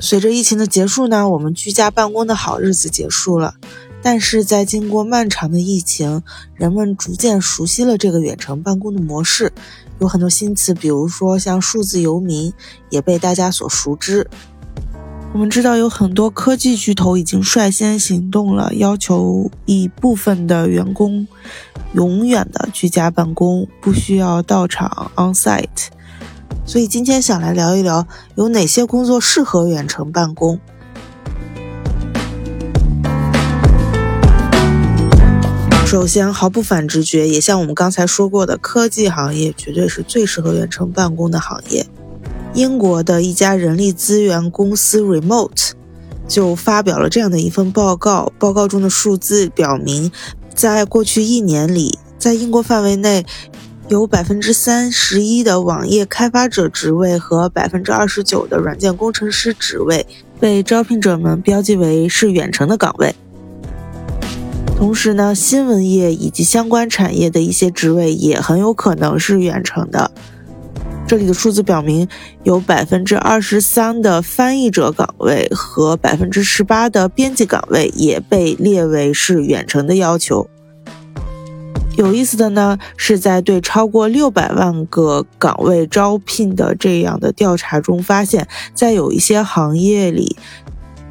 随着疫情的结束呢，我们居家办公的好日子结束了。但是在经过漫长的疫情，人们逐渐熟悉了这个远程办公的模式，有很多新词，比如说像数字游民，也被大家所熟知。我们知道有很多科技巨头已经率先行动了，要求一部分的员工永远的居家办公，不需要到场 on site。所以今天想来聊一聊，有哪些工作适合远程办公。首先，毫不反直觉，也像我们刚才说过的，科技行业绝对是最适合远程办公的行业。英国的一家人力资源公司 Remote 就发表了这样的一份报告，报告中的数字表明，在过去一年里，在英国范围内，有百分之三十一的网页开发者职位和百分之二十九的软件工程师职位被招聘者们标记为是远程的岗位。同时呢，新闻业以及相关产业的一些职位也很有可能是远程的。这里的数字表明，有百分之二十三的翻译者岗位和百分之十八的编辑岗位也被列为是远程的要求。有意思的呢，是在对超过六百万个岗位招聘的这样的调查中发现，在有一些行业里，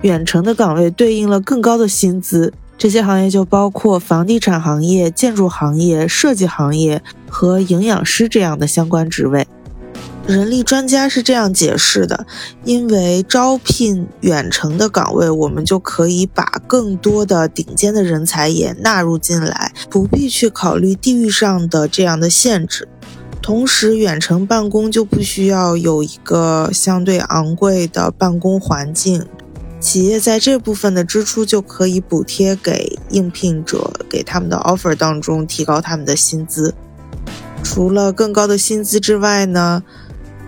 远程的岗位对应了更高的薪资。这些行业就包括房地产行业、建筑行业、设计行业和营养师这样的相关职位。人力专家是这样解释的：因为招聘远程的岗位，我们就可以把更多的顶尖的人才也纳入进来，不必去考虑地域上的这样的限制。同时，远程办公就不需要有一个相对昂贵的办公环境。企业在这部分的支出就可以补贴给应聘者，给他们的 offer 当中提高他们的薪资。除了更高的薪资之外呢，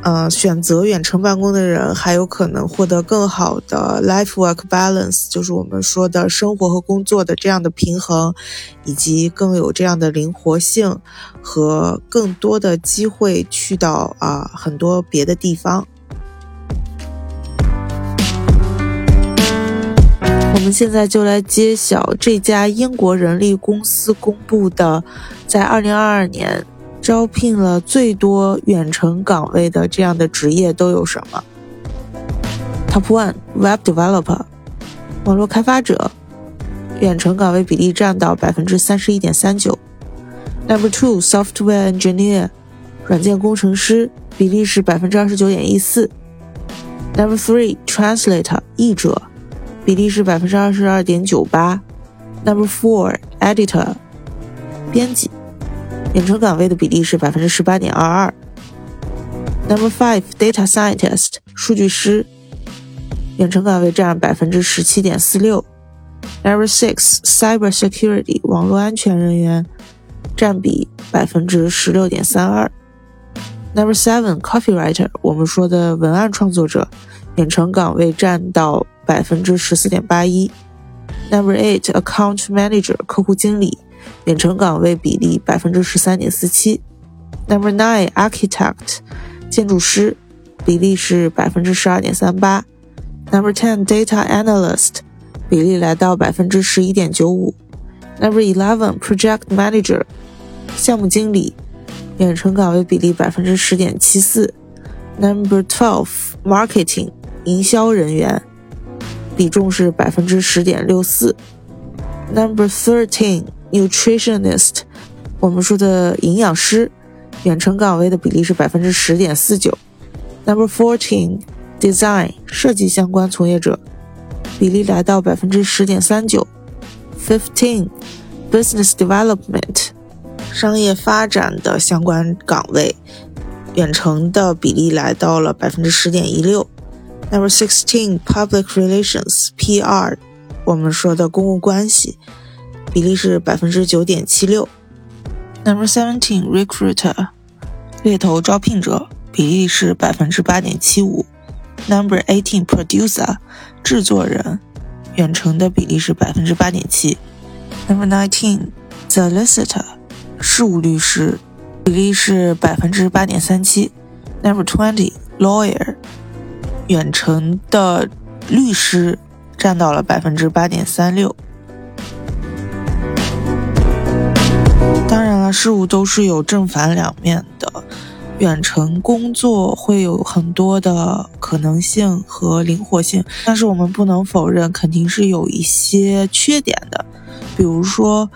呃，选择远程办公的人还有可能获得更好的 life work balance，就是我们说的生活和工作的这样的平衡，以及更有这样的灵活性和更多的机会去到啊很多别的地方。我们现在就来揭晓这家英国人力公司公布的，在二零二二年招聘了最多远程岗位的这样的职业都有什么？Top one Web Developer，网络开发者，远程岗位比例占到百分之三十一点三九。Number two Software Engineer，软件工程师，比例是百分之二十九点一四。Number three Translator，译者。比例是百分之二十二点九八。Number four, editor，编辑，远程岗位的比例是百分之十八点二二。Number five, data scientist，数据师，远程岗位占百分之十七点四六。Number six, cyber security，网络安全人员，占比百分之十六点三二。Number seven, copywriter，我们说的文案创作者，远程岗位占到。百分之十四点八一，Number eight Account Manager 客户经理，远程岗位比例百分之十三点四七，Number nine Architect 建筑师，比例是百分之十二点三八，Number ten Data Analyst 比例来到百分之十一点九五，Number eleven Project Manager 项目经理，远程岗位比例百分之十点七四，Number twelve Marketing 营销人员。比重是百分之十点六四。Number thirteen, nutritionist，我们说的营养师，远程岗位的比例是百分之十点四九。Number fourteen, design，设计相关从业者，比例来到百分之十点三九。Fifteen, business development，商业发展的相关岗位，远程的比例来到了百分之十点一六。Number sixteen, public relations (PR)，我们说的公共关系，比例是百分之九点七六。Number seventeen, recruiter，猎头招聘者，比例是百分之八点七五。Number eighteen, producer，制作人，远程的比例是百分之八点七。Number nineteen, solicitor，事务律师，比例是百分之八点三七。Number twenty, lawyer。远程的律师占到了百分之八点三六。事物都是有正反两面的。远程工作会有很多的可能性和灵活性，但是我们不能否认，肯定是有一些缺点的。比如说，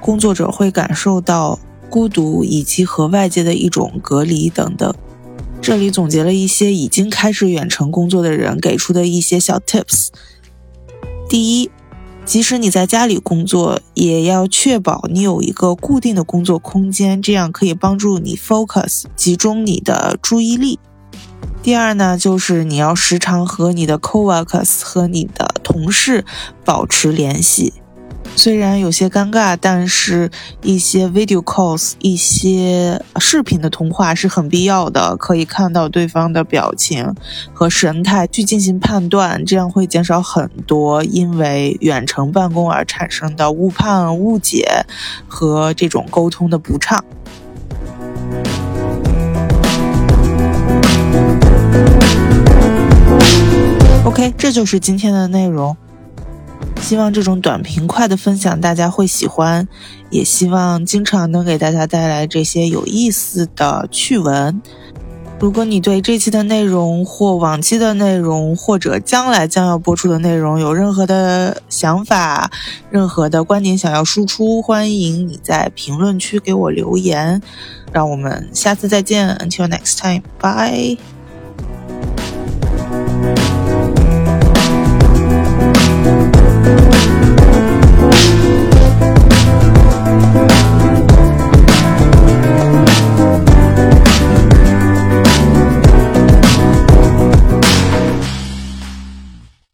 工作者会感受到孤独，以及和外界的一种隔离等等。这里总结了一些已经开始远程工作的人给出的一些小 tips。第一。即使你在家里工作，也要确保你有一个固定的工作空间，这样可以帮助你 focus 集中你的注意力。第二呢，就是你要时常和你的 coworkers 和你的同事保持联系。虽然有些尴尬，但是一些 video calls、一些视频的通话是很必要的，可以看到对方的表情和神态去进行判断，这样会减少很多因为远程办公而产生的误判、误解和这种沟通的不畅。OK，这就是今天的内容。希望这种短平快的分享大家会喜欢，也希望经常能给大家带来这些有意思的趣闻。如果你对这期的内容或往期的内容，或者将来将要播出的内容有任何的想法、任何的观点想要输出，欢迎你在评论区给我留言。让我们下次再见，Until next time，bye。